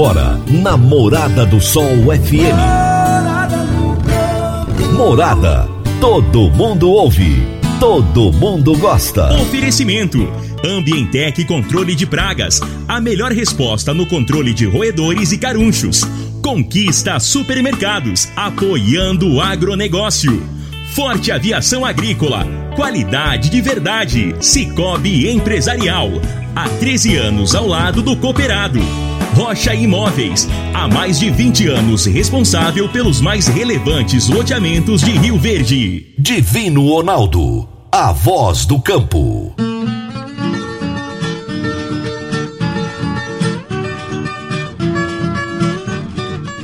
Agora, na Morada do Sol FM. Morada. Todo mundo ouve. Todo mundo gosta. Oferecimento. Ambientec Controle de Pragas. A melhor resposta no controle de roedores e carunchos. Conquista Supermercados. Apoiando o agronegócio. Forte Aviação Agrícola. Qualidade de verdade. Cicobi Empresarial. Há 13 anos ao lado do cooperado. Rocha Imóveis, há mais de 20 anos responsável pelos mais relevantes loteamentos de Rio Verde. Divino Ronaldo, a voz do campo.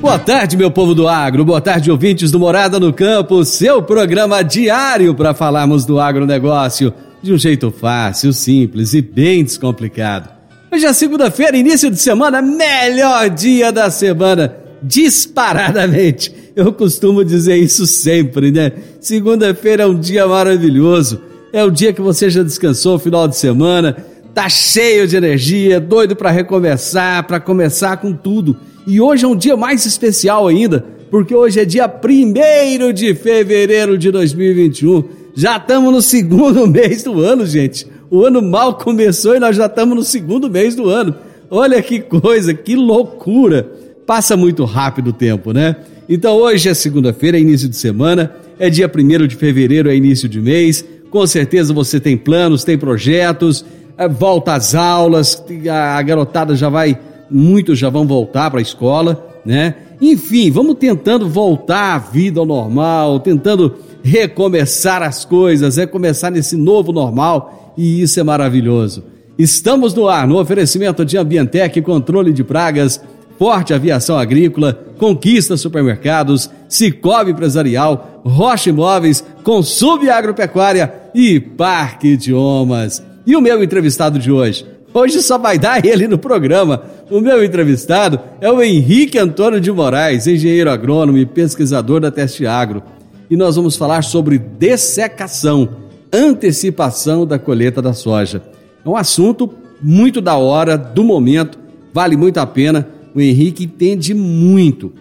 Boa tarde, meu povo do agro. Boa tarde, ouvintes do Morada no Campo, seu programa diário para falarmos do agronegócio de um jeito fácil, simples e bem descomplicado. Hoje é segunda-feira, início de semana, melhor dia da semana, disparadamente. Eu costumo dizer isso sempre, né? Segunda-feira é um dia maravilhoso. É o dia que você já descansou, final de semana, tá cheio de energia, doido para recomeçar, para começar com tudo. E hoje é um dia mais especial ainda, porque hoje é dia 1 de fevereiro de 2021. Já estamos no segundo mês do ano, gente. O ano mal começou e nós já estamos no segundo mês do ano. Olha que coisa, que loucura! Passa muito rápido o tempo, né? Então hoje é segunda-feira, é início de semana, é dia 1 de fevereiro, é início de mês. Com certeza você tem planos, tem projetos, é, volta às aulas, a garotada já vai, muitos já vão voltar para a escola, né? Enfim, vamos tentando voltar à vida ao normal, tentando recomeçar as coisas, recomeçar nesse novo normal e isso é maravilhoso. Estamos no ar no oferecimento de Ambientec, controle de pragas, Forte Aviação Agrícola, Conquista Supermercados, Cicobi Empresarial, Rocha Imóveis, Consub Agropecuária e Parque Idiomas. E o meu entrevistado de hoje? Hoje só vai dar ele no programa. O meu entrevistado é o Henrique Antônio de Moraes, engenheiro agrônomo e pesquisador da Teste Agro. E nós vamos falar sobre dessecação antecipação da colheita da soja. É um assunto muito da hora, do momento, vale muito a pena. O Henrique entende muito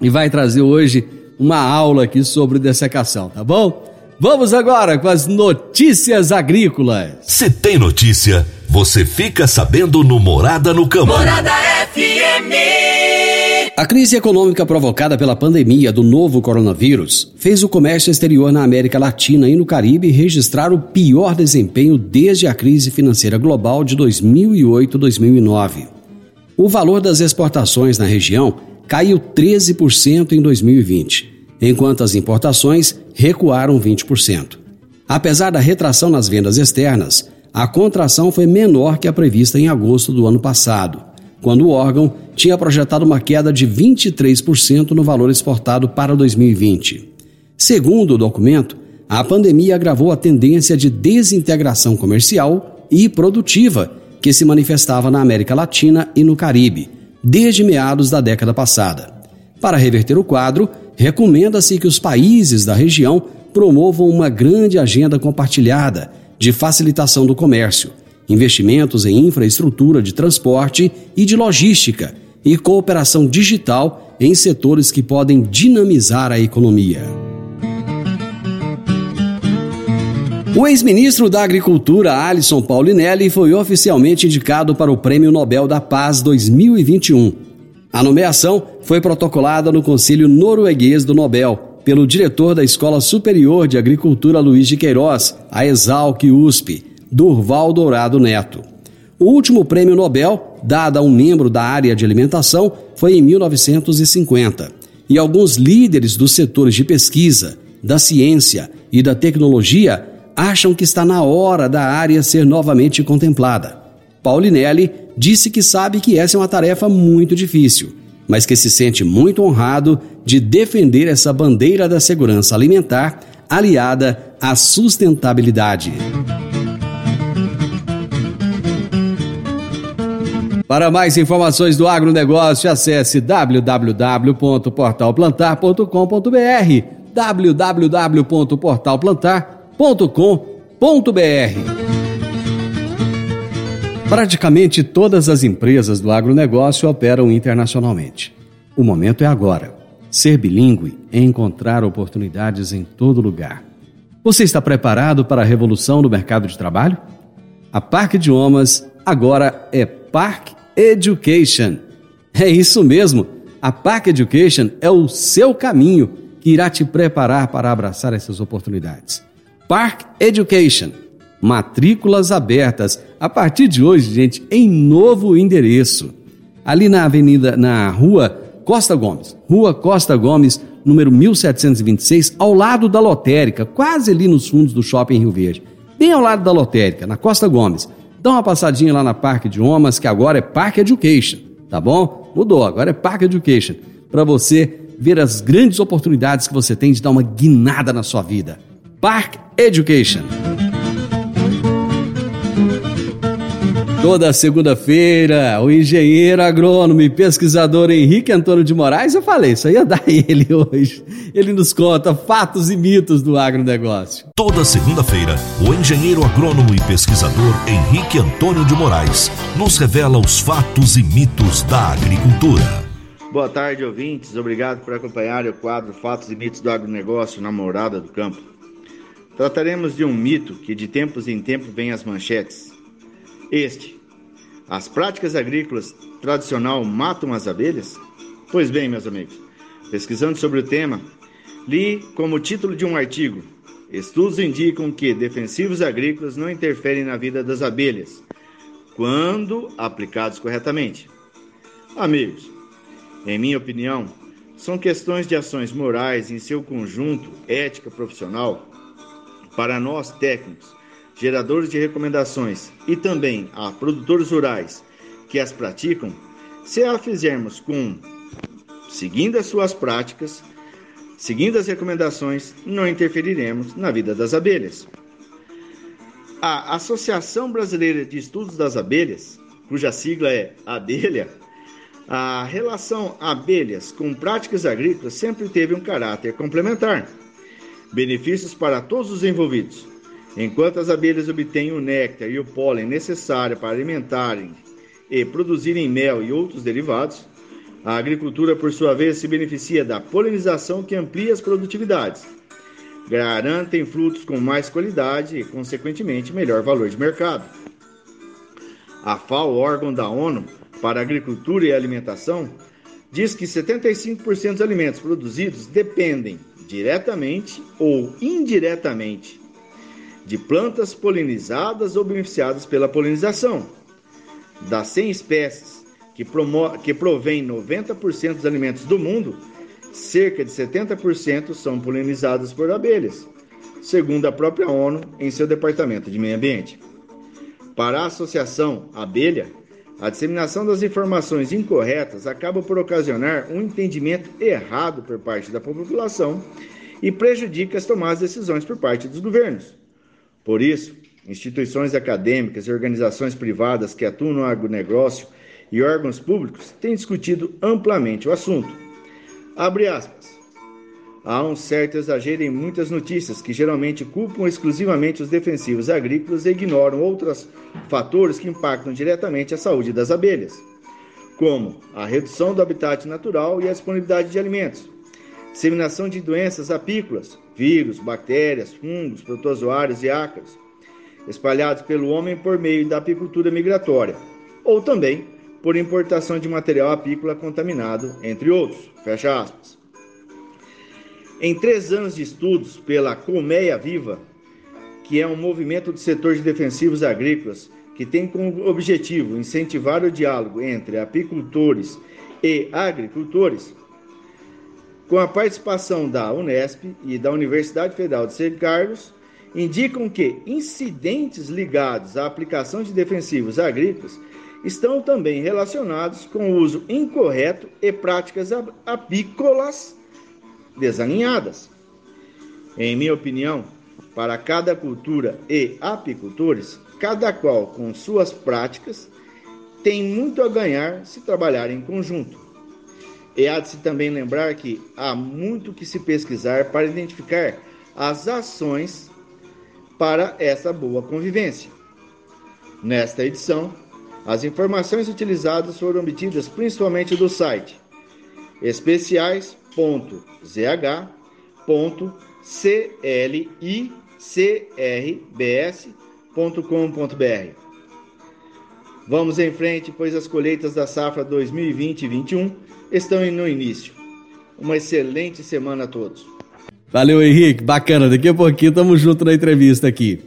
e vai trazer hoje uma aula aqui sobre dessecação, tá bom? Vamos agora com as notícias agrícolas. Se tem notícia, você fica sabendo no Morada no Campo. Morada FM. A crise econômica provocada pela pandemia do novo coronavírus fez o comércio exterior na América Latina e no Caribe registrar o pior desempenho desde a crise financeira global de 2008-2009. O valor das exportações na região caiu 13% em 2020, enquanto as importações recuaram 20%. Apesar da retração nas vendas externas, a contração foi menor que a prevista em agosto do ano passado quando o órgão tinha projetado uma queda de 23% no valor exportado para 2020. Segundo o documento, a pandemia agravou a tendência de desintegração comercial e produtiva que se manifestava na América Latina e no Caribe, desde meados da década passada. Para reverter o quadro, recomenda-se que os países da região promovam uma grande agenda compartilhada de facilitação do comércio, investimentos em infraestrutura de transporte e de logística e cooperação digital em setores que podem dinamizar a economia. O ex-ministro da Agricultura, Alisson Paulinelli, foi oficialmente indicado para o Prêmio Nobel da Paz 2021. A nomeação foi protocolada no Conselho Norueguês do Nobel pelo diretor da Escola Superior de Agricultura Luiz de Queiroz, a Exalc USP, Durval Dourado Neto. O último prêmio Nobel, dado a um membro da área de alimentação, foi em 1950, e alguns líderes dos setores de pesquisa, da ciência e da tecnologia acham que está na hora da área ser novamente contemplada. Paulinelli disse que sabe que essa é uma tarefa muito difícil, mas que se sente muito honrado de defender essa bandeira da segurança alimentar aliada à sustentabilidade. Para mais informações do agronegócio, acesse www.portalplantar.com.br www.portalplantar.com.br Praticamente todas as empresas do agronegócio operam internacionalmente. O momento é agora. Ser bilíngue é encontrar oportunidades em todo lugar. Você está preparado para a revolução no mercado de trabalho? A Parque Idiomas agora é Park Education. É isso mesmo. A Park Education é o seu caminho que irá te preparar para abraçar essas oportunidades. Park Education matrículas abertas a partir de hoje, gente, em novo endereço. Ali na avenida, na rua Costa Gomes, Rua Costa Gomes, número 1726, ao lado da lotérica, quase ali nos fundos do shopping Rio Verde. Bem ao lado da lotérica, na Costa Gomes. Dá uma passadinha lá na Parque Idiomas, que agora é Park Education, tá bom? Mudou, agora é Park Education, para você ver as grandes oportunidades que você tem de dar uma guinada na sua vida. Park Education. Toda segunda-feira, o engenheiro agrônomo e pesquisador Henrique Antônio de Moraes, eu falei, isso aí ia dar ele hoje. Ele nos conta fatos e mitos do agronegócio. Toda segunda-feira, o engenheiro agrônomo e pesquisador Henrique Antônio de Moraes nos revela os fatos e mitos da agricultura. Boa tarde, ouvintes. Obrigado por acompanhar o quadro Fatos e Mitos do Agronegócio na Morada do Campo. Trataremos de um mito que de tempos em tempos vem às manchetes este. As práticas agrícolas tradicional matam as abelhas? Pois bem, meus amigos, pesquisando sobre o tema, li como título de um artigo: Estudos indicam que defensivos agrícolas não interferem na vida das abelhas, quando aplicados corretamente. Amigos, em minha opinião, são questões de ações morais em seu conjunto, ética profissional, para nós técnicos geradores de recomendações e também a produtores rurais que as praticam, se a fizermos com seguindo as suas práticas, seguindo as recomendações, não interferiremos na vida das abelhas. A Associação Brasileira de Estudos das Abelhas, cuja sigla é ABELHA, a relação abelhas com práticas agrícolas sempre teve um caráter complementar. Benefícios para todos os envolvidos, Enquanto as abelhas obtêm o néctar e o pólen necessário para alimentarem e produzirem mel e outros derivados, a agricultura, por sua vez, se beneficia da polinização que amplia as produtividades, garantem frutos com mais qualidade e, consequentemente, melhor valor de mercado. A FAO, órgão da ONU para Agricultura e Alimentação, diz que 75% dos alimentos produzidos dependem diretamente ou indiretamente de plantas polinizadas ou beneficiadas pela polinização. Das 100 espécies que, que provém 90% dos alimentos do mundo, cerca de 70% são polinizados por abelhas, segundo a própria ONU em seu Departamento de Meio Ambiente. Para a associação abelha, a disseminação das informações incorretas acaba por ocasionar um entendimento errado por parte da população e prejudica as tomadas de decisões por parte dos governos. Por isso, instituições acadêmicas e organizações privadas que atuam no agronegócio e órgãos públicos têm discutido amplamente o assunto. Abre aspas. Há um certo exagero em muitas notícias que geralmente culpam exclusivamente os defensivos agrícolas e ignoram outros fatores que impactam diretamente a saúde das abelhas, como a redução do habitat natural e a disponibilidade de alimentos, disseminação de doenças apícolas, vírus, bactérias, fungos, protozoários e ácaros, espalhados pelo homem por meio da apicultura migratória, ou também por importação de material apícola contaminado, entre outros. Fecha aspas. Em três anos de estudos pela Colmeia Viva, que é um movimento do setor de defensivos agrícolas que tem como objetivo incentivar o diálogo entre apicultores e agricultores, com a participação da Unesp e da Universidade Federal de São Carlos, indicam que incidentes ligados à aplicação de defensivos agrícolas estão também relacionados com o uso incorreto e práticas apícolas desalinhadas. Em minha opinião, para cada cultura e apicultores, cada qual com suas práticas, tem muito a ganhar se trabalhar em conjunto. E há de se também lembrar que há muito que se pesquisar para identificar as ações para essa boa convivência. Nesta edição, As informações utilizadas foram obtidas principalmente do site especiais.zh.clicrbs.com.br. Vamos em frente, pois as colheitas da safra 2020-21 estão no início. Uma excelente semana a todos. Valeu, Henrique. Bacana. Daqui a pouquinho estamos juntos na entrevista aqui.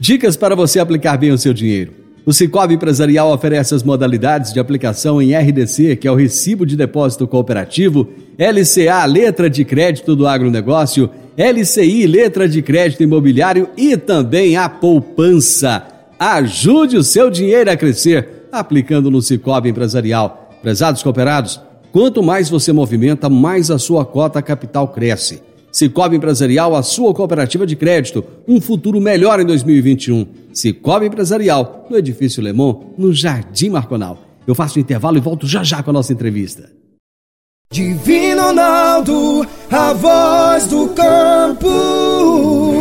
Dicas para você aplicar bem o seu dinheiro. O Cicobi Empresarial oferece as modalidades de aplicação em RDC, que é o Recibo de Depósito Cooperativo, LCA, Letra de Crédito do Agronegócio, LCI, Letra de Crédito Imobiliário e também a poupança. Ajude o seu dinheiro a crescer aplicando no Cicobi Empresarial. Prezados cooperados, quanto mais você movimenta, mais a sua cota capital cresce. Cicobi Empresarial, a sua cooperativa de crédito. Um futuro melhor em 2021. Cicobi Empresarial, no Edifício Lemon, no Jardim Marconal. Eu faço um intervalo e volto já já com a nossa entrevista. Divino Ronaldo, a voz do campo.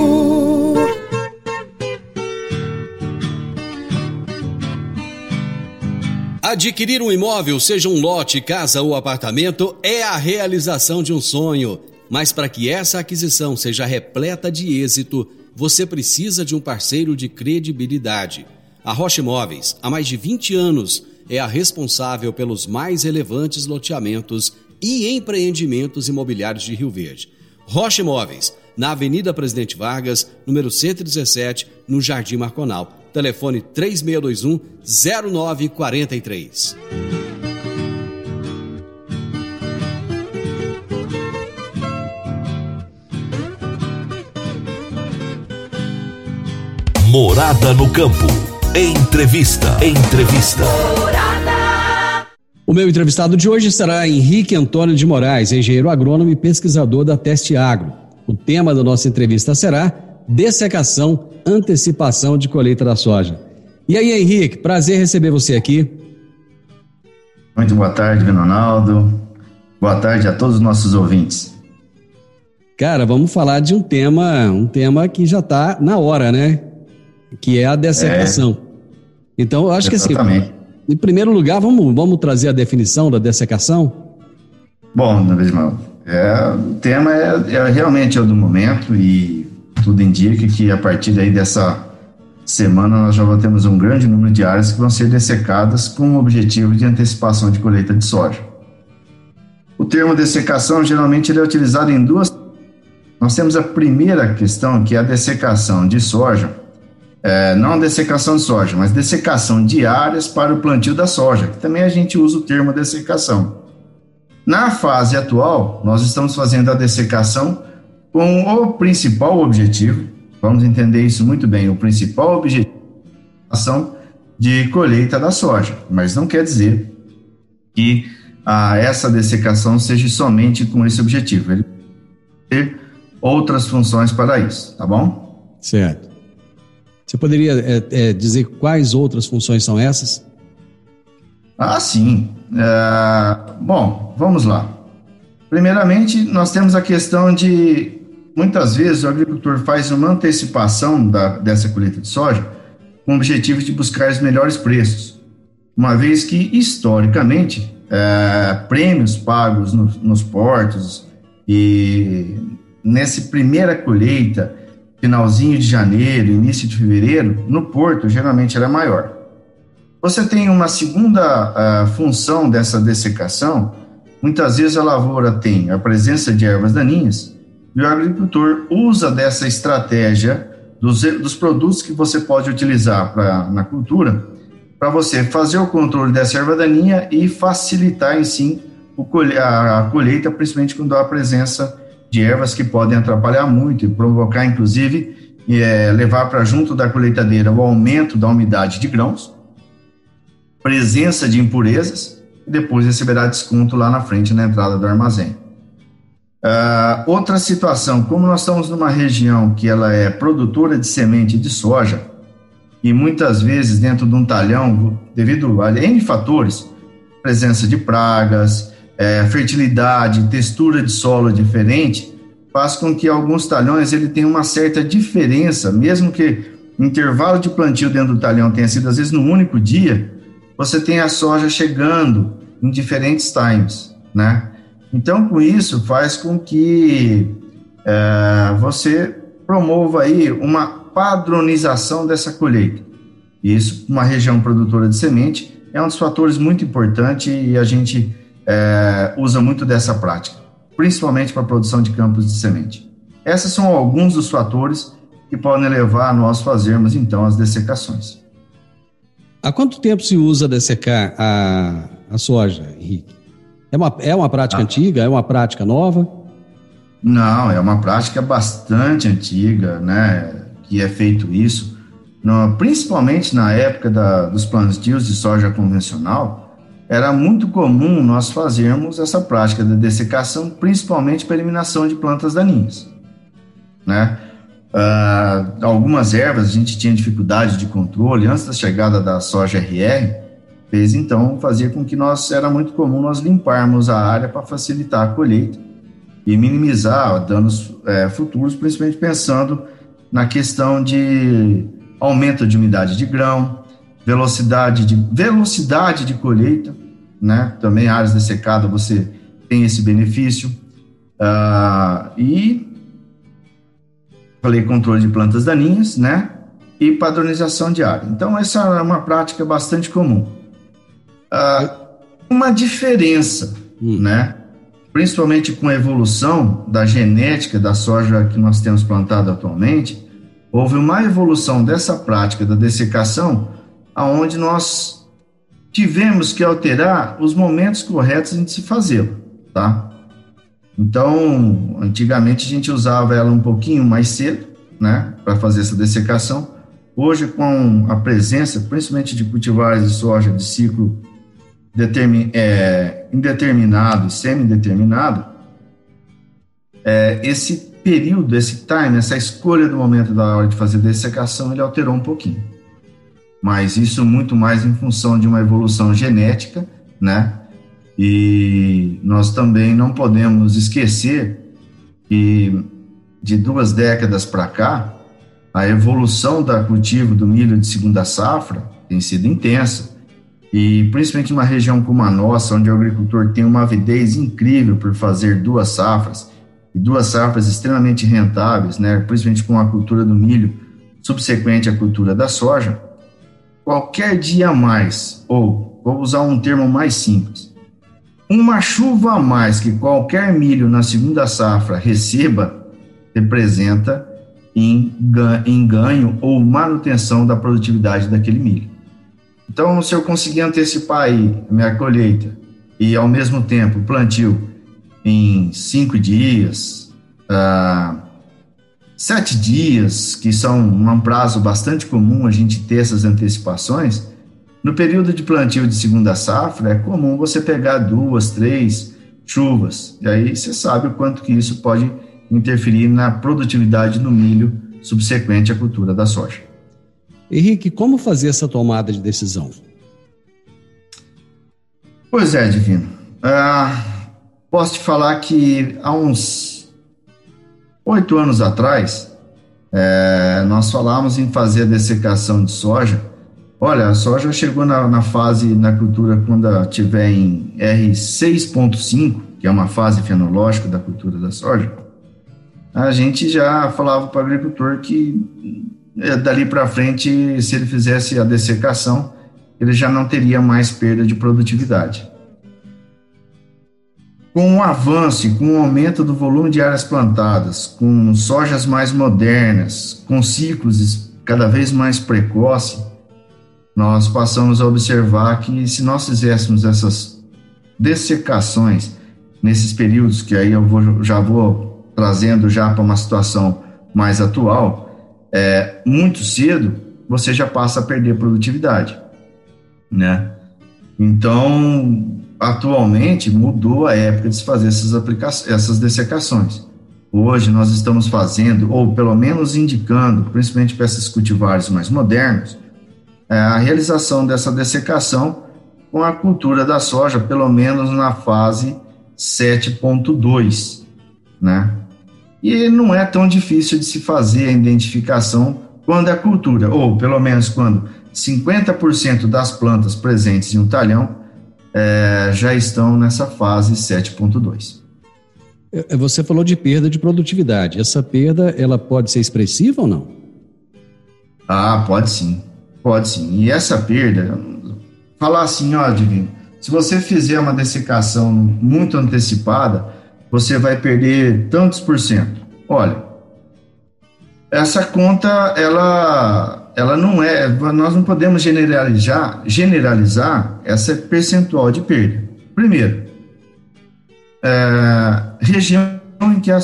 Adquirir um imóvel, seja um lote, casa ou apartamento, é a realização de um sonho. Mas para que essa aquisição seja repleta de êxito, você precisa de um parceiro de credibilidade. A Rocha Imóveis, há mais de 20 anos, é a responsável pelos mais relevantes loteamentos e empreendimentos imobiliários de Rio Verde. Rocha Imóveis, na Avenida Presidente Vargas, número 117, no Jardim Marconal. Telefone 3621 0943. Morada no campo. Entrevista. Entrevista. Morada. O meu entrevistado de hoje será Henrique Antônio de Moraes, engenheiro agrônomo e pesquisador da Teste Agro. O tema da nossa entrevista será dessecação, antecipação de colheita da soja. E aí, Henrique, prazer receber você aqui. Muito boa tarde, Ronaldo. Boa tarde a todos os nossos ouvintes. Cara, vamos falar de um tema, um tema que já está na hora, né? que é a dessecação. É. Então, eu acho Exatamente. que assim, em primeiro lugar, vamos, vamos trazer a definição da dessecação? Bom, Ismael, é, o tema é, é realmente é o do momento e tudo indica que a partir daí dessa semana nós já temos um grande número de áreas que vão ser dessecadas com o objetivo de antecipação de colheita de soja. O termo dessecação geralmente ele é utilizado em duas. Nós temos a primeira questão que é a dessecação de soja é, não dessecação de soja, mas dessecação de áreas para o plantio da soja, que também a gente usa o termo dessecação. Na fase atual, nós estamos fazendo a dessecação com o principal objetivo, vamos entender isso muito bem, o principal objetivo ação de colheita da soja, mas não quer dizer que ah, essa dessecação seja somente com esse objetivo, ele tem outras funções para isso, tá bom? Certo. Você poderia é, é, dizer quais outras funções são essas? Ah, sim. É, bom, vamos lá. Primeiramente, nós temos a questão de muitas vezes o agricultor faz uma antecipação da, dessa colheita de soja com o objetivo de buscar os melhores preços, uma vez que historicamente é, prêmios pagos no, nos portos e nessa primeira colheita finalzinho de janeiro, início de fevereiro, no porto geralmente ela é maior. Você tem uma segunda uh, função dessa dessecação, muitas vezes a lavoura tem a presença de ervas daninhas e o agricultor usa dessa estratégia dos, dos produtos que você pode utilizar pra, na cultura para você fazer o controle dessa erva daninha e facilitar em si o, a colheita, principalmente quando há a presença de ervas que podem atrapalhar muito e provocar, inclusive, é, levar para junto da colheitadeira o aumento da umidade de grãos, presença de impurezas e depois receberá desconto lá na frente na entrada do armazém. Uh, outra situação, como nós estamos numa região que ela é produtora de semente de soja e muitas vezes dentro de um talhão, devido a N fatores, presença de pragas, é, fertilidade, textura de solo diferente, faz com que alguns talhões ele tenham uma certa diferença, mesmo que o intervalo de plantio dentro do talhão tenha sido às vezes no único dia, você tem a soja chegando em diferentes times, né? Então, com isso, faz com que é, você promova aí uma padronização dessa colheita. Isso, uma região produtora de semente, é um dos fatores muito importantes e a gente é, usa muito dessa prática, principalmente para a produção de campos de semente. Esses são alguns dos fatores que podem levar a nós fazermos, então, as dessecações. Há quanto tempo se usa dessecar a, a soja, Henrique? É uma, é uma prática ah. antiga? É uma prática nova? Não, é uma prática bastante antiga, né? Que é feito isso. No, principalmente na época da, dos plantios de soja convencional, era muito comum nós fazermos essa prática de dessecação, principalmente para eliminação de plantas daninhas, né? Uh, algumas ervas a gente tinha dificuldade de controle antes da chegada da soja RR, fez então fazer com que nós era muito comum nós limparmos a área para facilitar a colheita e minimizar danos é, futuros, principalmente pensando na questão de aumento de umidade de grão, velocidade de velocidade de colheita, né? Também áreas dessecadas você tem esse benefício uh, e falei controle de plantas daninhas, né? E padronização de área. Então essa é uma prática bastante comum. Uh, uma diferença, hum. né? Principalmente com a evolução da genética da soja que nós temos plantado atualmente, houve uma evolução dessa prática da dessecação, aonde nós tivemos que alterar os momentos corretos de se fazê-lo, tá? Então, antigamente a gente usava ela um pouquinho mais cedo, né, para fazer essa dessecação. Hoje, com a presença, principalmente de cultivares de soja de ciclo determin, é, indeterminado semi-determinado, é, esse período, esse time, essa escolha do momento da hora de fazer dessecação, ele alterou um pouquinho. Mas isso muito mais em função de uma evolução genética, né? E nós também não podemos esquecer que de duas décadas para cá, a evolução da cultivo do milho de segunda safra tem sido intensa. E principalmente numa região como a nossa, onde o agricultor tem uma avidez incrível por fazer duas safras, e duas safras extremamente rentáveis, né, principalmente com a cultura do milho subsequente à cultura da soja, qualquer dia a mais, ou vou usar um termo mais simples, uma chuva a mais que qualquer milho na segunda safra receba representa em ganho ou manutenção da produtividade daquele milho. Então, se eu conseguir antecipar aí a minha colheita e, ao mesmo tempo, plantio em cinco dias, uh, sete dias, que são um prazo bastante comum a gente ter essas antecipações, no período de plantio de segunda safra, é comum você pegar duas, três chuvas. E aí você sabe o quanto que isso pode interferir na produtividade do milho subsequente à cultura da soja. Henrique, como fazer essa tomada de decisão? Pois é, Divino. Uh, posso te falar que há uns oito anos atrás, é, nós falávamos em fazer a dessecação de soja. Olha, a soja chegou na, na fase, na cultura, quando tiver em R6.5, que é uma fase fenológica da cultura da soja, a gente já falava para o agricultor que dali para frente, se ele fizesse a dessecação, ele já não teria mais perda de produtividade. Com o avanço e com o aumento do volume de áreas plantadas, com sojas mais modernas, com ciclos cada vez mais precoces, nós passamos a observar que se nós fizéssemos essas dessecações nesses períodos que aí eu vou, já vou trazendo já para uma situação mais atual, é, muito cedo, você já passa a perder produtividade, né? Então, atualmente mudou a época de se fazer essas aplicações, essas dessecações. Hoje nós estamos fazendo, ou pelo menos indicando, principalmente para esses cultivares mais modernos, é, a realização dessa dessecação com a cultura da soja, pelo menos na fase 7.2, né? E não é tão difícil de se fazer a identificação quando é cultura, ou pelo menos quando 50% das plantas presentes em um talhão é, já estão nessa fase 7.2. É, é, você falou de perda de produtividade. Essa perda, ela pode ser expressiva ou não? Ah, pode sim. Pode sim. E essa perda, falar assim, ó, Divino, se você fizer uma dessecação muito antecipada, você vai perder tantos por cento. Olha, essa conta, ela, ela não é, nós não podemos generalizar, generalizar essa percentual de perda. Primeiro, é, região em que a,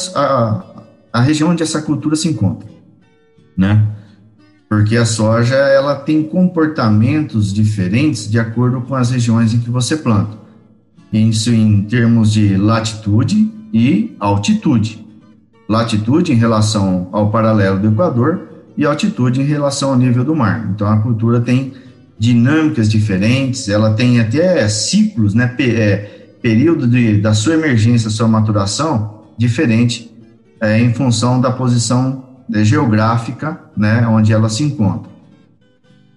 a região onde essa cultura se encontra, né? porque a soja ela tem comportamentos diferentes de acordo com as regiões em que você planta. Isso em termos de latitude e altitude. Latitude em relação ao paralelo do Equador e altitude em relação ao nível do mar. Então a cultura tem dinâmicas diferentes, ela tem até ciclos, né, é, período de, da sua emergência, sua maturação diferente é, em função da posição geográfica, né, onde ela se encontra.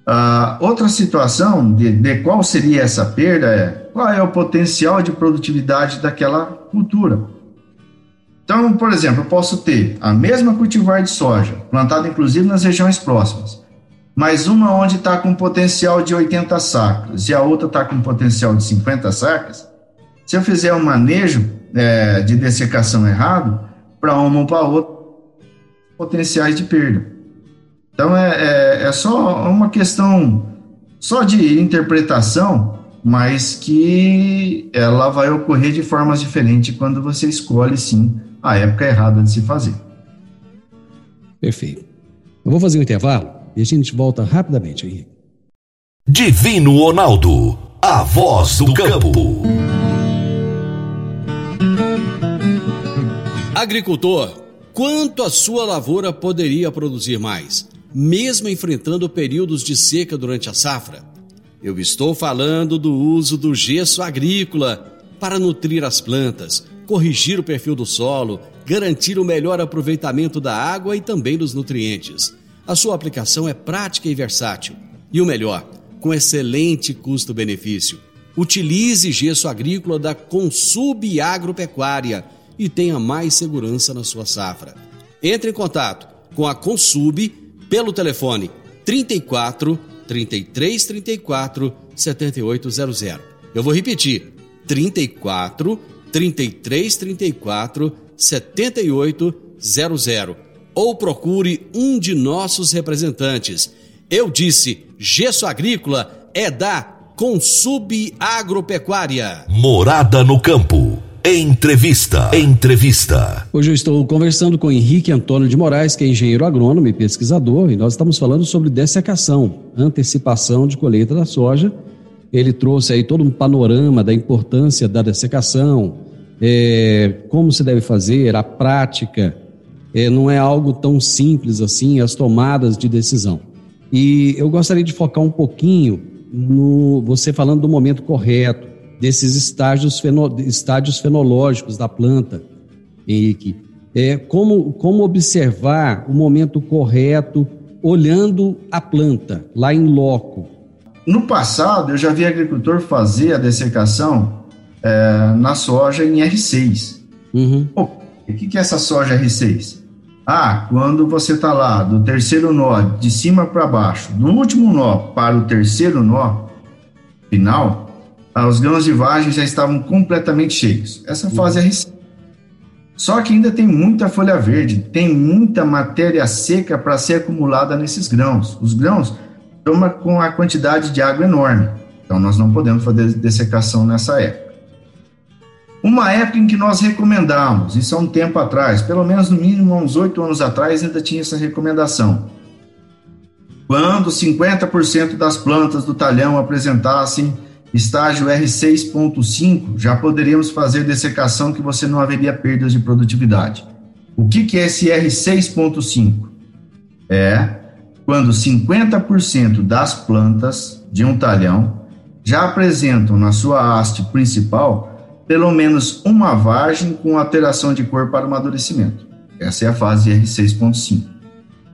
Uh, outra situação de, de, qual seria essa perda é qual é o potencial de produtividade daquela cultura. Então, por exemplo, eu posso ter a mesma cultivar de soja, plantada inclusive nas regiões próximas, mas uma onde está com potencial de 80 sacas e a outra está com potencial de 50 sacas. Se eu fizer um manejo é, de dessecação errado, para uma ou para outra, potenciais de perda. Então é, é, é só uma questão só de interpretação, mas que ela vai ocorrer de formas diferentes quando você escolhe sim a época errada de se fazer. Perfeito. Eu vou fazer um intervalo e a gente volta rapidamente aí. Divino Ronaldo, a voz do campo. Agricultor quanto a sua lavoura poderia produzir mais, mesmo enfrentando períodos de seca durante a safra? Eu estou falando do uso do gesso agrícola para nutrir as plantas, corrigir o perfil do solo, garantir o melhor aproveitamento da água e também dos nutrientes. A sua aplicação é prática e versátil. E o melhor, com excelente custo-benefício. Utilize gesso agrícola da Consub Agropecuária e tenha mais segurança na sua safra. Entre em contato com a Consub pelo telefone 34 33 34 7800. Eu vou repetir: 34 33 34 7800 ou procure um de nossos representantes. Eu disse: Gesso Agrícola é da Consub Agropecuária. Morada no campo. Entrevista. Entrevista. Hoje eu estou conversando com Henrique Antônio de Moraes, que é engenheiro agrônomo e pesquisador, e nós estamos falando sobre dessecação, antecipação de colheita da soja. Ele trouxe aí todo um panorama da importância da dessecação, é, como se deve fazer, a prática. É, não é algo tão simples assim, as tomadas de decisão. E eu gostaria de focar um pouquinho no você falando do momento correto desses estágios, feno, estágios fenológicos da planta, Henrique. É, como, como observar o momento correto olhando a planta lá em loco? No passado, eu já vi agricultor fazer a dessecação é, na soja em R6. Uhum. o que, que é essa soja R6? Ah, quando você está lá do terceiro nó, de cima para baixo, do último nó para o terceiro nó final, ah, os grãos de vagem já estavam completamente cheios. Essa fase é recente. Só que ainda tem muita folha verde, tem muita matéria seca para ser acumulada nesses grãos. Os grãos tomam com a quantidade de água enorme. Então nós não podemos fazer dessecação nessa época. Uma época em que nós recomendamos, isso há um tempo atrás, pelo menos no mínimo uns oito anos atrás, ainda tinha essa recomendação. Quando 50% das plantas do talhão apresentassem estágio R6.5, já poderíamos fazer dessecação que você não haveria perdas de produtividade. O que, que é esse R6.5? É quando 50% das plantas de um talhão já apresentam na sua haste principal pelo menos uma vagem com alteração de cor para o amadurecimento. Essa é a fase R6.5.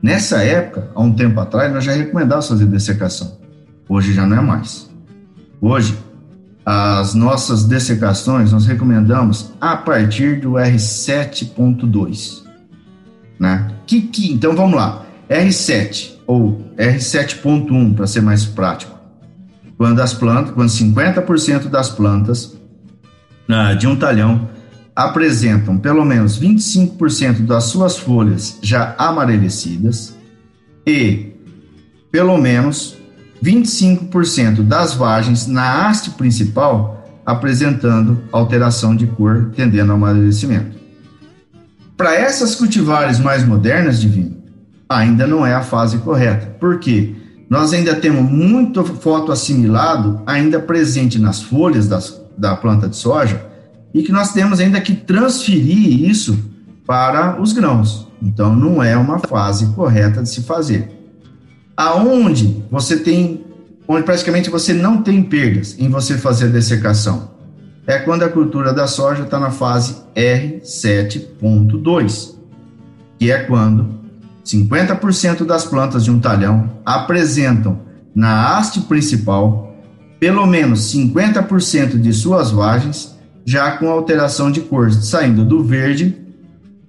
Nessa época, há um tempo atrás, nós já recomendávamos fazer dessecação. Hoje já não é mais. Hoje, as nossas dessecações nós recomendamos a partir do R7.2, né? Que, que, então vamos lá, R7 ou R7.1 para ser mais prático. Quando as plantas, quando 50% das plantas ah, de um talhão apresentam pelo menos 25% das suas folhas já amarelecidas e pelo menos 25% das vagens na haste principal apresentando alteração de cor tendendo ao amadurecimento. Para essas cultivares mais modernas, Divino, ainda não é a fase correta. Por quê? Nós ainda temos muito foto assimilado ainda presente nas folhas das, da planta de soja e que nós temos ainda que transferir isso para os grãos. Então, não é uma fase correta de se fazer aonde você tem, onde praticamente você não tem perdas em você fazer a dessecação, é quando a cultura da soja está na fase R7.2, que é quando 50% das plantas de um talhão apresentam na haste principal pelo menos 50% de suas vagens já com alteração de cor, saindo do verde,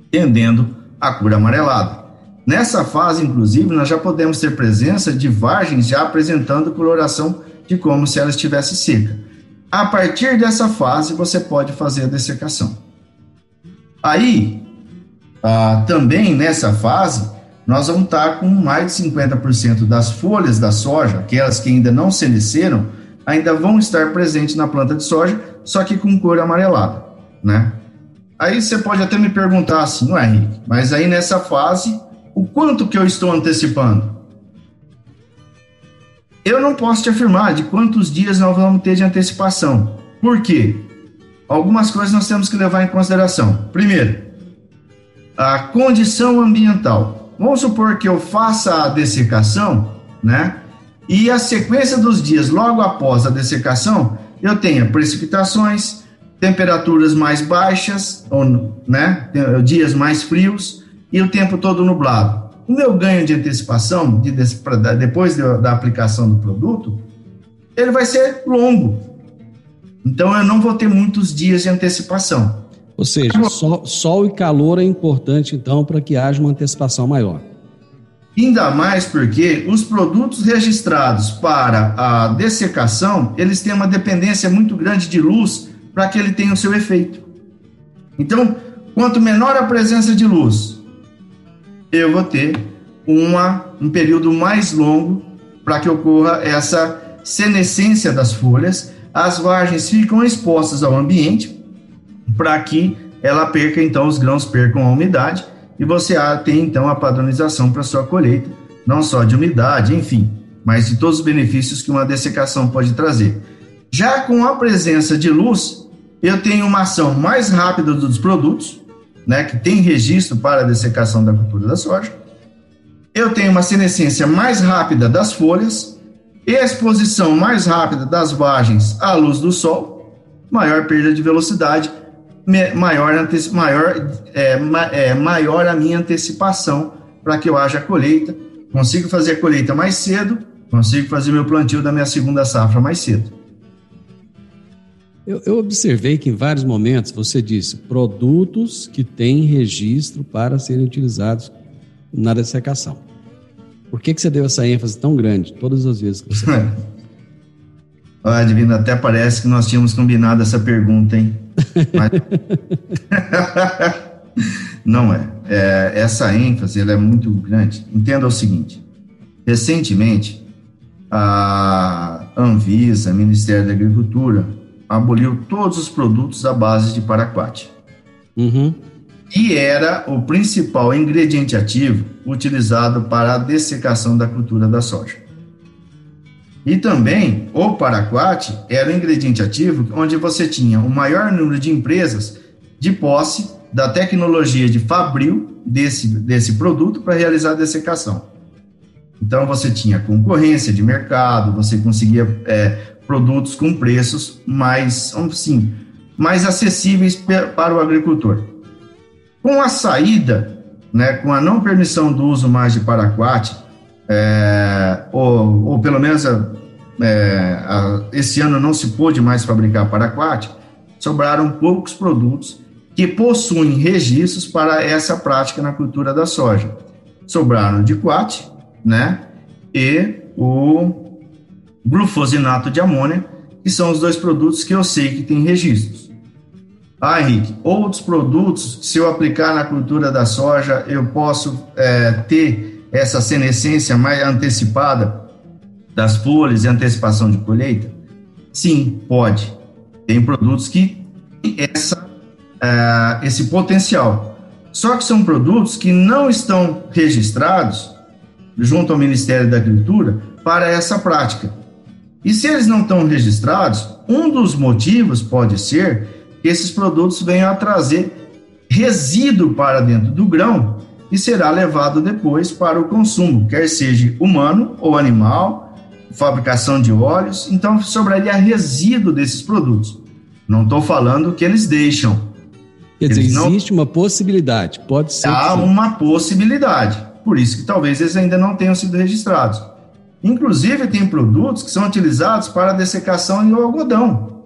tendendo à cor amarelada. Nessa fase, inclusive, nós já podemos ter presença de vagens já apresentando coloração de como se ela estivesse seca. A partir dessa fase, você pode fazer a dessecação. Aí, ah, também nessa fase, nós vamos estar com mais de 50% das folhas da soja, aquelas que ainda não senesceram, ainda vão estar presentes na planta de soja, só que com cor amarelada, né? Aí você pode até me perguntar assim, não é, Henrique? Mas aí nessa fase o quanto que eu estou antecipando? Eu não posso te afirmar de quantos dias nós vamos ter de antecipação. Por quê? Algumas coisas nós temos que levar em consideração. Primeiro, a condição ambiental. Vamos supor que eu faça a dessecação, né? E a sequência dos dias logo após a dessecação, eu tenha precipitações, temperaturas mais baixas, ou, né? Dias mais frios, e o tempo todo nublado. O meu ganho de antecipação, de, depois de, da aplicação do produto, ele vai ser longo. Então eu não vou ter muitos dias de antecipação. Ou seja, sol, sol e calor é importante então para que haja uma antecipação maior. Ainda mais porque os produtos registrados para a dessecação, eles têm uma dependência muito grande de luz para que ele tenha o seu efeito. Então, quanto menor a presença de luz, eu vou ter uma, um período mais longo para que ocorra essa senescência das folhas. As vagens ficam expostas ao ambiente para que ela perca, então, os grãos percam a umidade e você tem, então, a padronização para sua colheita, não só de umidade, enfim, mas de todos os benefícios que uma dessecação pode trazer. Já com a presença de luz, eu tenho uma ação mais rápida dos produtos, né, que tem registro para a dessecação da cultura da soja. Eu tenho uma senescência mais rápida das folhas, exposição mais rápida das vagens à luz do sol, maior perda de velocidade, maior, maior, é, é, maior a minha antecipação para que eu haja colheita. Consigo fazer a colheita mais cedo, consigo fazer meu plantio da minha segunda safra mais cedo. Eu, eu, observei que em vários momentos você disse produtos que têm registro para serem utilizados na dessecação. Por que, que você deu essa ênfase tão grande todas as vezes que você Olha, Divino, até parece que nós tínhamos combinado essa pergunta, hein? Mas... Não é. é. Essa ênfase ela é muito grande. Entenda o seguinte: recentemente, a Anvisa, Ministério da Agricultura, aboliu todos os produtos à base de paraquat. Uhum. E era o principal ingrediente ativo utilizado para a dessecação da cultura da soja. E também o paraquat era o ingrediente ativo onde você tinha o maior número de empresas de posse da tecnologia de fabril desse, desse produto para realizar a dessecação. Então você tinha concorrência de mercado, você conseguia é, produtos com preços mais, assim, mais acessíveis para o agricultor. Com a saída, né, com a não permissão do uso mais de paraquat, é, ou, ou pelo menos a, é, a, esse ano não se pôde mais fabricar paraquat, sobraram poucos produtos que possuem registros para essa prática na cultura da soja. Sobraram de quat, né, e o glufosinato de amônia, que são os dois produtos que eu sei que têm registros. Ah, Henrique, outros produtos, se eu aplicar na cultura da soja, eu posso é, ter essa senescência mais antecipada das folhas e antecipação de colheita? Sim, pode. Tem produtos que têm essa, uh, esse potencial. Só que são produtos que não estão registrados junto ao Ministério da Agricultura para essa prática. E se eles não estão registrados, um dos motivos pode ser que esses produtos venham a trazer resíduo para dentro do grão e será levado depois para o consumo, quer seja humano ou animal, fabricação de óleos, então sobraria resíduo desses produtos. Não estou falando que eles deixam. Quer dizer, eles existe não... uma possibilidade, pode ser. Há uma possibilidade, por isso que talvez eles ainda não tenham sido registrados. Inclusive, tem produtos que são utilizados para dessecação em algodão.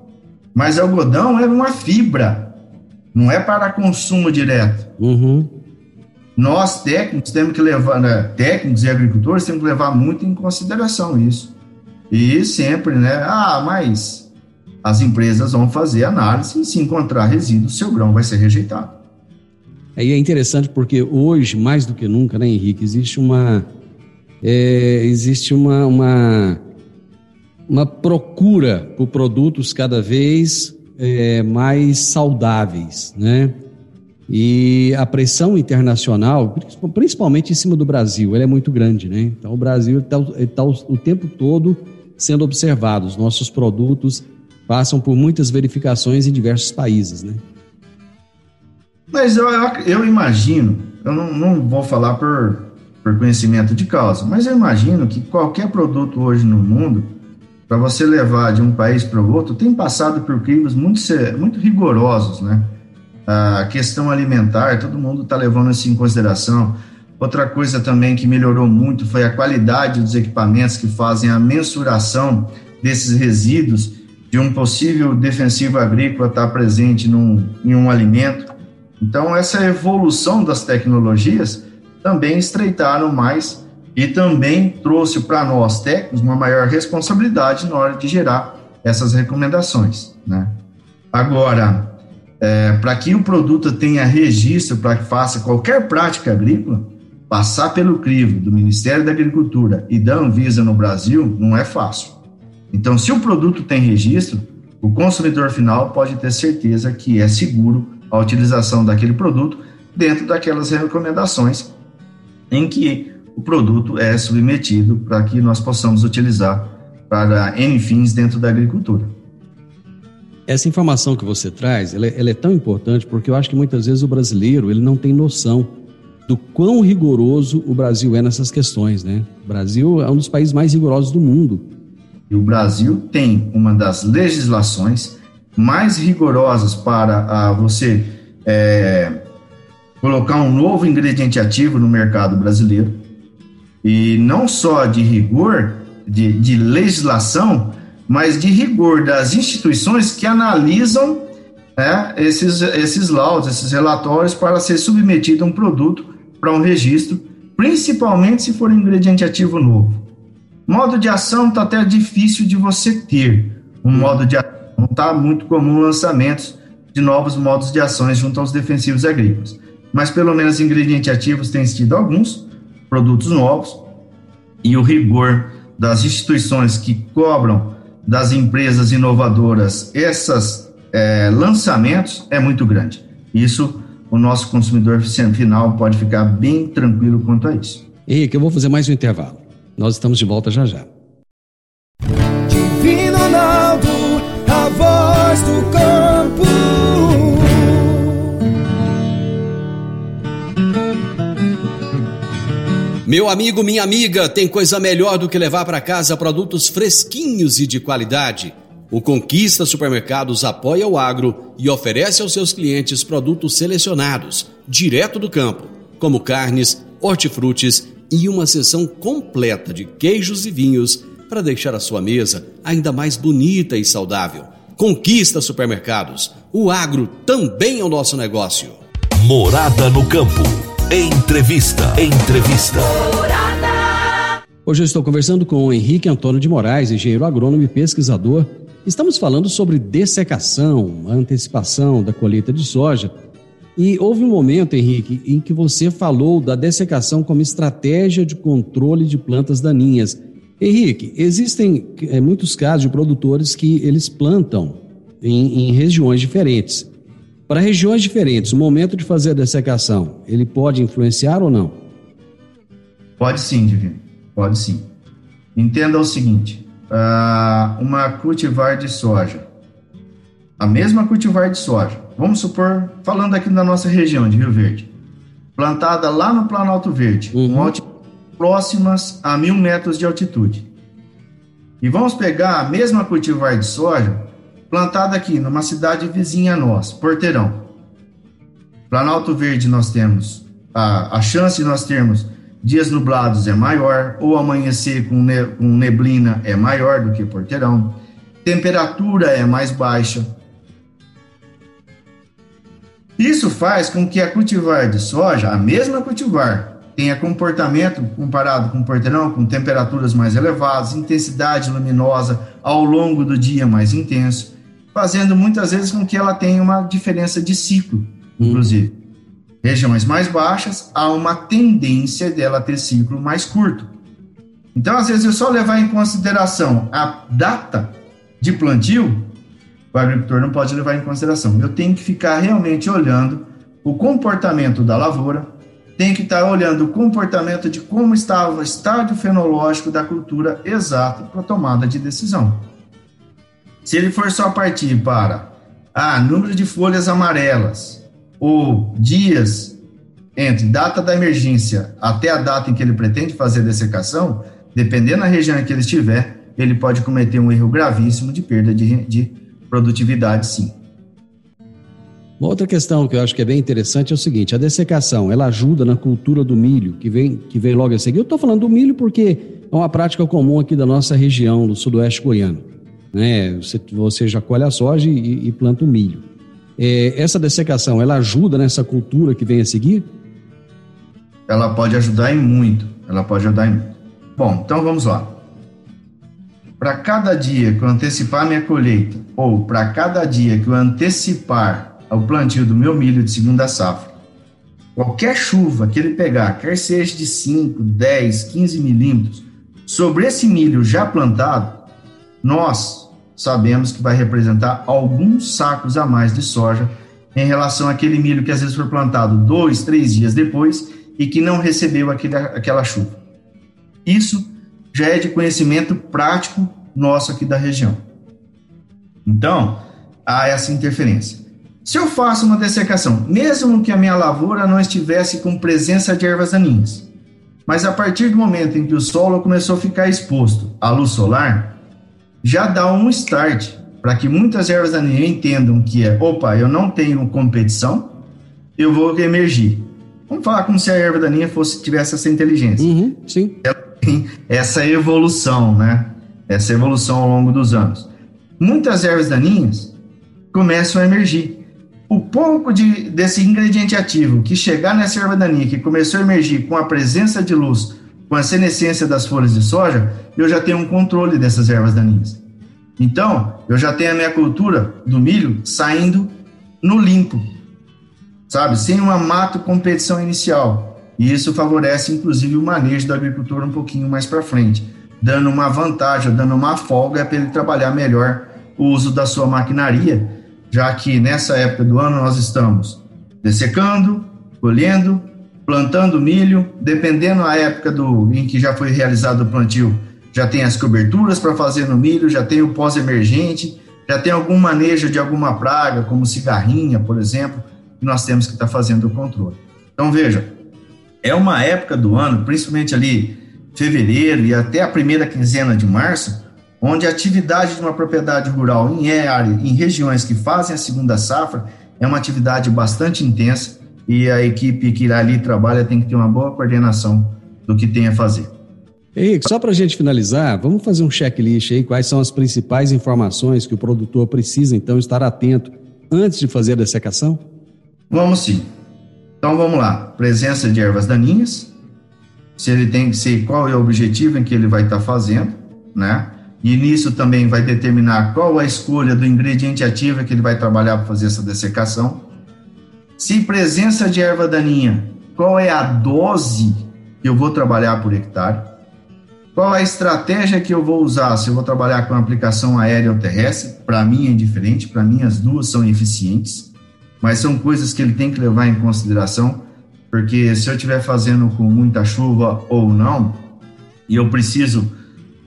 Mas algodão é uma fibra, não é para consumo direto. Uhum. Nós, técnicos, temos que levar, né, técnicos e agricultores, temos que levar muito em consideração isso. E sempre, né? Ah, mas as empresas vão fazer análise e se encontrar resíduo, seu grão vai ser rejeitado. Aí é interessante porque hoje, mais do que nunca, né, Henrique, existe uma é, existe uma, uma, uma procura por produtos cada vez é, mais saudáveis, né? E a pressão internacional, principalmente em cima do Brasil, ela é muito grande, né? Então o Brasil está tá o, o tempo todo sendo observado. Os nossos produtos passam por muitas verificações em diversos países, né? Mas eu, eu imagino, eu não, não vou falar por por conhecimento de causa. Mas eu imagino que qualquer produto hoje no mundo, para você levar de um país para o outro, tem passado por crimes muito, muito rigorosos, né? A questão alimentar, todo mundo está levando isso em consideração. Outra coisa também que melhorou muito foi a qualidade dos equipamentos que fazem a mensuração desses resíduos de um possível defensivo agrícola estar presente num, em um alimento. Então, essa evolução das tecnologias também estreitaram mais e também trouxe para nós técnicos uma maior responsabilidade na hora de gerar essas recomendações, né? Agora, é, para que o produto tenha registro para que faça qualquer prática agrícola, passar pelo crivo do Ministério da Agricultura e da Anvisa no Brasil não é fácil. Então, se o produto tem registro, o consumidor final pode ter certeza que é seguro a utilização daquele produto dentro daquelas recomendações em que o produto é submetido para que nós possamos utilizar para N fins dentro da agricultura. Essa informação que você traz, ela é, ela é, tão importante porque eu acho que muitas vezes o brasileiro ele não tem noção do quão rigoroso o Brasil é nessas questões, né? O Brasil é um dos países mais rigorosos do mundo. E o Brasil tem uma das legislações mais rigorosas para você é, colocar um novo ingrediente ativo no mercado brasileiro. E não só de rigor, de, de legislação, mas de rigor das instituições que analisam né, esses, esses laudos, esses relatórios para ser submetido a um produto para um registro, principalmente se for um ingrediente ativo novo. Modo de ação está até difícil de você ter. Um modo de ação não está muito comum lançamentos de novos modos de ações junto aos defensivos agrícolas mas pelo menos ingredientes ativos tem tido alguns produtos novos e o rigor das instituições que cobram das empresas inovadoras esses é, lançamentos é muito grande. Isso o nosso consumidor final pode ficar bem tranquilo quanto a isso. Henrique, eu vou fazer mais um intervalo. Nós estamos de volta já já. Divino Ronaldo, a voz do campo. Meu amigo, minha amiga, tem coisa melhor do que levar para casa produtos fresquinhos e de qualidade. O Conquista Supermercados apoia o agro e oferece aos seus clientes produtos selecionados, direto do campo, como carnes, hortifrutis e uma seção completa de queijos e vinhos para deixar a sua mesa ainda mais bonita e saudável. Conquista supermercados. O agro também é o nosso negócio. Morada no campo. Entrevista. Entrevista. Morada. Hoje eu estou conversando com o Henrique Antônio de Moraes, engenheiro agrônomo e pesquisador. Estamos falando sobre dessecação, antecipação da colheita de soja. E houve um momento, Henrique, em que você falou da dessecação como estratégia de controle de plantas daninhas. Henrique, existem é, muitos casos de produtores que eles plantam em, em regiões diferentes. Para regiões diferentes, o momento de fazer a dessecação, ele pode influenciar ou não? Pode sim, Divino. Pode sim. Entenda o seguinte: uh, uma cultivar de soja, a mesma cultivar de soja, vamos supor, falando aqui da nossa região de Rio Verde, plantada lá no Planalto Verde, uhum. com próximas a mil metros de altitude. E vamos pegar a mesma cultivar de soja plantada aqui numa cidade vizinha a nós, Porteirão. Planalto Verde nós temos a, a chance de nós termos dias nublados é maior, ou amanhecer com, ne, com neblina é maior do que Porteirão. Temperatura é mais baixa. Isso faz com que a cultivar de soja, a mesma cultivar, tenha comportamento comparado com o porteirão, com temperaturas mais elevadas, intensidade luminosa ao longo do dia mais intenso, fazendo muitas vezes com que ela tenha uma diferença de ciclo, hum. inclusive. Hum. Regiões mais baixas, há uma tendência dela ter ciclo mais curto. Então, às vezes, eu só levar em consideração a data de plantio, o agricultor não pode levar em consideração. Eu tenho que ficar realmente olhando o comportamento da lavoura, tem que estar olhando o comportamento de como estava o estádio fenológico da cultura exato para tomada de decisão. Se ele for só partir para ah, número de folhas amarelas ou dias entre data da emergência até a data em que ele pretende fazer a dessecação, dependendo da região em que ele estiver, ele pode cometer um erro gravíssimo de perda de, de produtividade, sim. Uma outra questão que eu acho que é bem interessante é o seguinte: a dessecação ela ajuda na cultura do milho, que vem, que vem logo a seguir. Eu estou falando do milho porque é uma prática comum aqui da nossa região, do sudoeste goiano. Né? Você, você já colhe a soja e, e planta o milho. É, essa dessecação ela ajuda nessa cultura que vem a seguir? Ela pode ajudar em muito. Ela pode ajudar em muito. Bom, então vamos lá. Para cada dia que eu antecipar minha colheita, ou para cada dia que eu antecipar ao plantio do meu milho de segunda safra. Qualquer chuva que ele pegar, quer seja de 5, 10, 15 milímetros, sobre esse milho já plantado, nós sabemos que vai representar alguns sacos a mais de soja em relação àquele milho que às vezes foi plantado dois, três dias depois e que não recebeu aquele, aquela chuva. Isso já é de conhecimento prático nosso aqui da região. Então, há essa interferência. Se eu faço uma dessecação, mesmo que a minha lavoura não estivesse com presença de ervas daninhas, mas a partir do momento em que o solo começou a ficar exposto à luz solar, já dá um start para que muitas ervas daninhas entendam que é, opa, eu não tenho competição, eu vou emergir. Vamos falar como se a erva daninha fosse tivesse essa inteligência. Uhum, sim. Ela tem essa evolução, né? Essa evolução ao longo dos anos. Muitas ervas daninhas começam a emergir o pouco de, desse ingrediente ativo que chegar nessa erva daninha, que começou a emergir com a presença de luz, com a senescência das folhas de soja, eu já tenho um controle dessas ervas daninhas. Então, eu já tenho a minha cultura do milho saindo no limpo, sabe? Sem uma mato competição inicial. E isso favorece, inclusive, o manejo do agricultor um pouquinho mais para frente, dando uma vantagem, dando uma folga para ele trabalhar melhor o uso da sua maquinaria já que nessa época do ano nós estamos dessecando, colhendo, plantando milho, dependendo da época do, em que já foi realizado o plantio, já tem as coberturas para fazer no milho, já tem o pós-emergente, já tem algum manejo de alguma praga, como cigarrinha, por exemplo, que nós temos que estar tá fazendo o controle. Então veja, é uma época do ano, principalmente ali fevereiro e até a primeira quinzena de março, onde a atividade de uma propriedade rural em área, em regiões que fazem a segunda safra, é uma atividade bastante intensa e a equipe que ali trabalha tem que ter uma boa coordenação do que tem a fazer. Henrique, só para a gente finalizar, vamos fazer um checklist aí, quais são as principais informações que o produtor precisa, então, estar atento antes de fazer a dessecação? Vamos sim. Então vamos lá. Presença de ervas daninhas, se ele tem que ser qual é o objetivo em que ele vai estar tá fazendo, né? E nisso também vai determinar qual a escolha do ingrediente ativo que ele vai trabalhar para fazer essa dessecação. Se presença de erva daninha, qual é a dose que eu vou trabalhar por hectare? Qual a estratégia que eu vou usar? Se eu vou trabalhar com aplicação aérea ou terrestre, para mim é indiferente, para mim as duas são eficientes, mas são coisas que ele tem que levar em consideração porque se eu estiver fazendo com muita chuva ou não, e eu preciso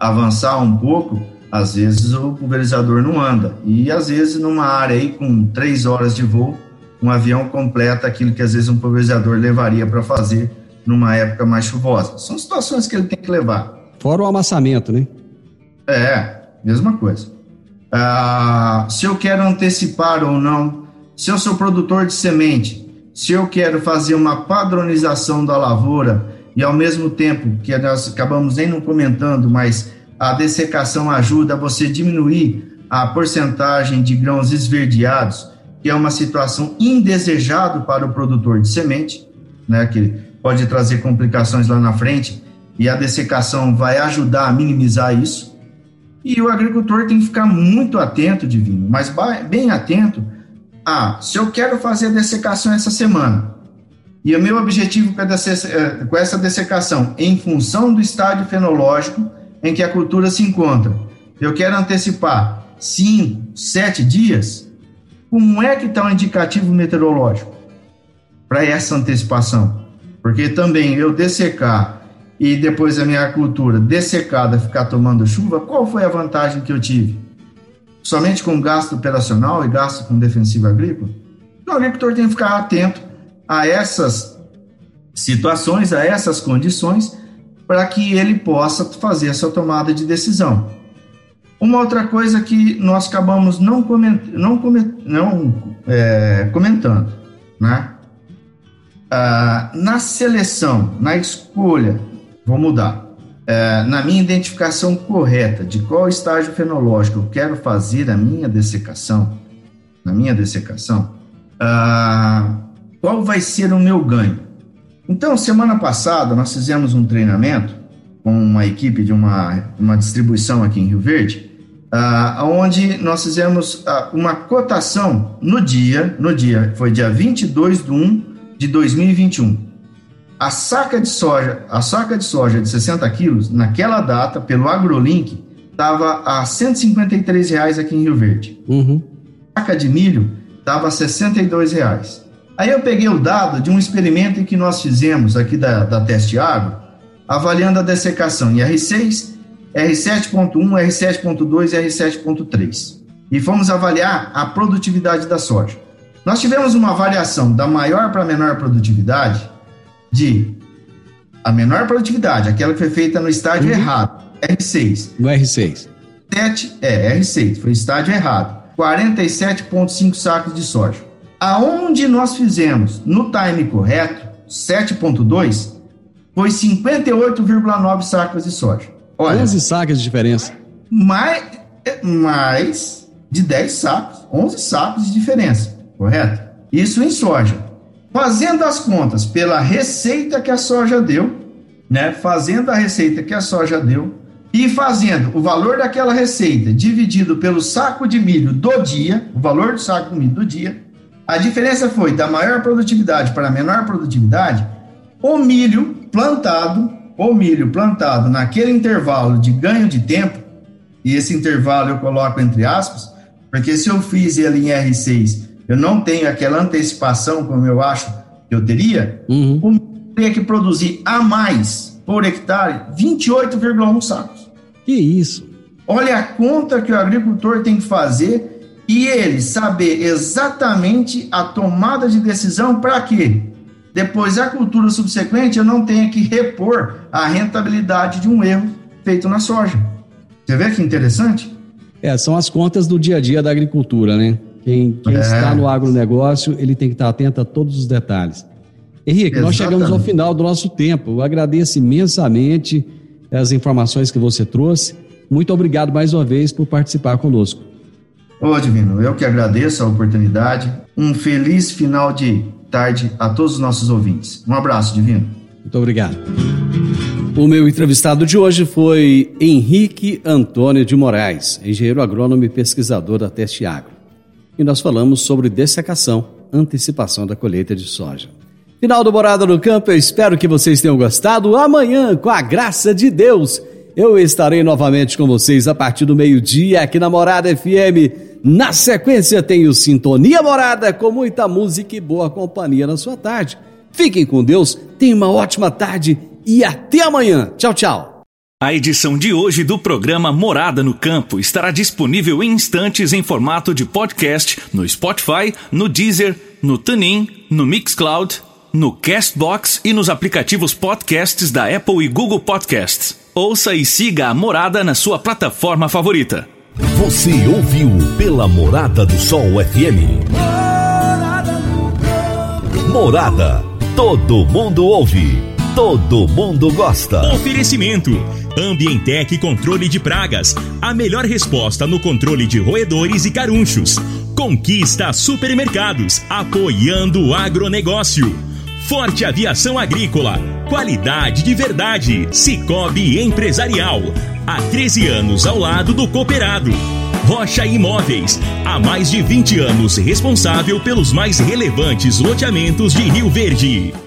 avançar um pouco, às vezes o pulverizador não anda. E às vezes numa área aí com três horas de voo, um avião completa aquilo que às vezes um pulverizador levaria para fazer numa época mais chuvosa. São situações que ele tem que levar. Fora o amassamento, né? É, mesma coisa. Ah, se eu quero antecipar ou não, se eu sou produtor de semente, se eu quero fazer uma padronização da lavoura e ao mesmo tempo que nós acabamos nem não comentando, mas a dessecação ajuda a você diminuir a porcentagem de grãos esverdeados, que é uma situação indesejada para o produtor de semente, né, que pode trazer complicações lá na frente, e a dessecação vai ajudar a minimizar isso. E o agricultor tem que ficar muito atento, Divino, mas bem atento ah, se eu quero fazer a dessecação essa semana, e o meu objetivo com essa dessecação, em função do estádio fenológico em que a cultura se encontra, eu quero antecipar 5, 7 dias, como é que está o indicativo meteorológico para essa antecipação? Porque também eu dessecar e depois a minha cultura dessecada ficar tomando chuva, qual foi a vantagem que eu tive? somente com gasto operacional e gasto com defensivo agrícola, o agricultor tem que ficar atento a essas situações, a essas condições, para que ele possa fazer essa tomada de decisão. Uma outra coisa que nós acabamos não, coment, não, coment, não é, comentando, né? Ah, na seleção, na escolha, vou mudar é, na minha identificação correta de qual estágio fenológico eu quero fazer a minha dessecação, na minha dessecação, ah, qual vai ser o meu ganho? Então, semana passada, nós fizemos um treinamento com uma equipe de uma, uma distribuição aqui em Rio Verde, ah, onde nós fizemos ah, uma cotação no dia, no dia, foi dia 22 de 1 de 2021 a saca de soja, a saca de soja de 60 quilos, naquela data, pelo AgroLink, estava a 153 reais aqui em Rio Verde. Uhum. A saca de milho estava a 62 reais. Aí eu peguei o dado de um experimento que nós fizemos aqui da, da Teste Agro, avaliando a dessecação em R6, R7.1, R7.2 e R7.3. E fomos avaliar a produtividade da soja. Nós tivemos uma avaliação da maior para menor produtividade de a menor produtividade, aquela que foi feita no estágio uhum. errado, R6. No R6. 7, é, R6, foi estágio errado. 47,5 sacos de soja. Aonde nós fizemos no time correto, 7,2, foi 58,9 sacos de soja. Olha, 11 sacos de diferença. Mais, mais de 10 sacos, 11 sacos de diferença, correto? Isso em soja. Fazendo as contas pela receita que a soja deu, né? Fazendo a receita que a soja deu e fazendo o valor daquela receita dividido pelo saco de milho do dia, o valor do saco de milho do dia, a diferença foi da maior produtividade para a menor produtividade, o milho plantado, o milho plantado naquele intervalo de ganho de tempo, e esse intervalo eu coloco entre aspas, porque se eu fiz ele em R6 eu não tenho aquela antecipação como eu acho que eu teria, uhum. eu teria que produzir a mais por hectare 28,1 sacos. Que isso? Olha a conta que o agricultor tem que fazer e ele saber exatamente a tomada de decisão para quê? Depois, a cultura subsequente, eu não tenha que repor a rentabilidade de um erro feito na soja. Você vê que interessante? É, são as contas do dia a dia da agricultura, né? Quem, quem é. está no agronegócio, ele tem que estar atento a todos os detalhes. Henrique, Exatamente. nós chegamos ao final do nosso tempo. Eu agradeço imensamente as informações que você trouxe. Muito obrigado mais uma vez por participar conosco. Ô, Divino, eu que agradeço a oportunidade. Um feliz final de tarde a todos os nossos ouvintes. Um abraço, Divino. Muito obrigado. O meu entrevistado de hoje foi Henrique Antônio de Moraes, engenheiro agrônomo e pesquisador da Teste Agro. E nós falamos sobre dessecação, antecipação da colheita de soja. Final do Morada no Campo, eu espero que vocês tenham gostado. Amanhã, com a graça de Deus, eu estarei novamente com vocês a partir do meio-dia aqui na Morada FM. Na sequência, tenho Sintonia Morada com muita música e boa companhia na sua tarde. Fiquem com Deus, tenham uma ótima tarde e até amanhã. Tchau, tchau. A edição de hoje do programa Morada no Campo estará disponível em instantes em formato de podcast no Spotify, no Deezer, no TuneIn, no Mixcloud, no Castbox e nos aplicativos podcasts da Apple e Google Podcasts. Ouça e siga a Morada na sua plataforma favorita. Você ouviu pela Morada do Sol FM. Morada. Todo mundo ouve todo mundo gosta. Oferecimento: Ambientec Controle de Pragas. A melhor resposta no controle de roedores e carunchos. Conquista Supermercados, apoiando o agronegócio. Forte Aviação Agrícola. Qualidade de verdade. Cicobi Empresarial. Há 13 anos ao lado do cooperado. Rocha Imóveis. Há mais de 20 anos responsável pelos mais relevantes loteamentos de Rio Verde.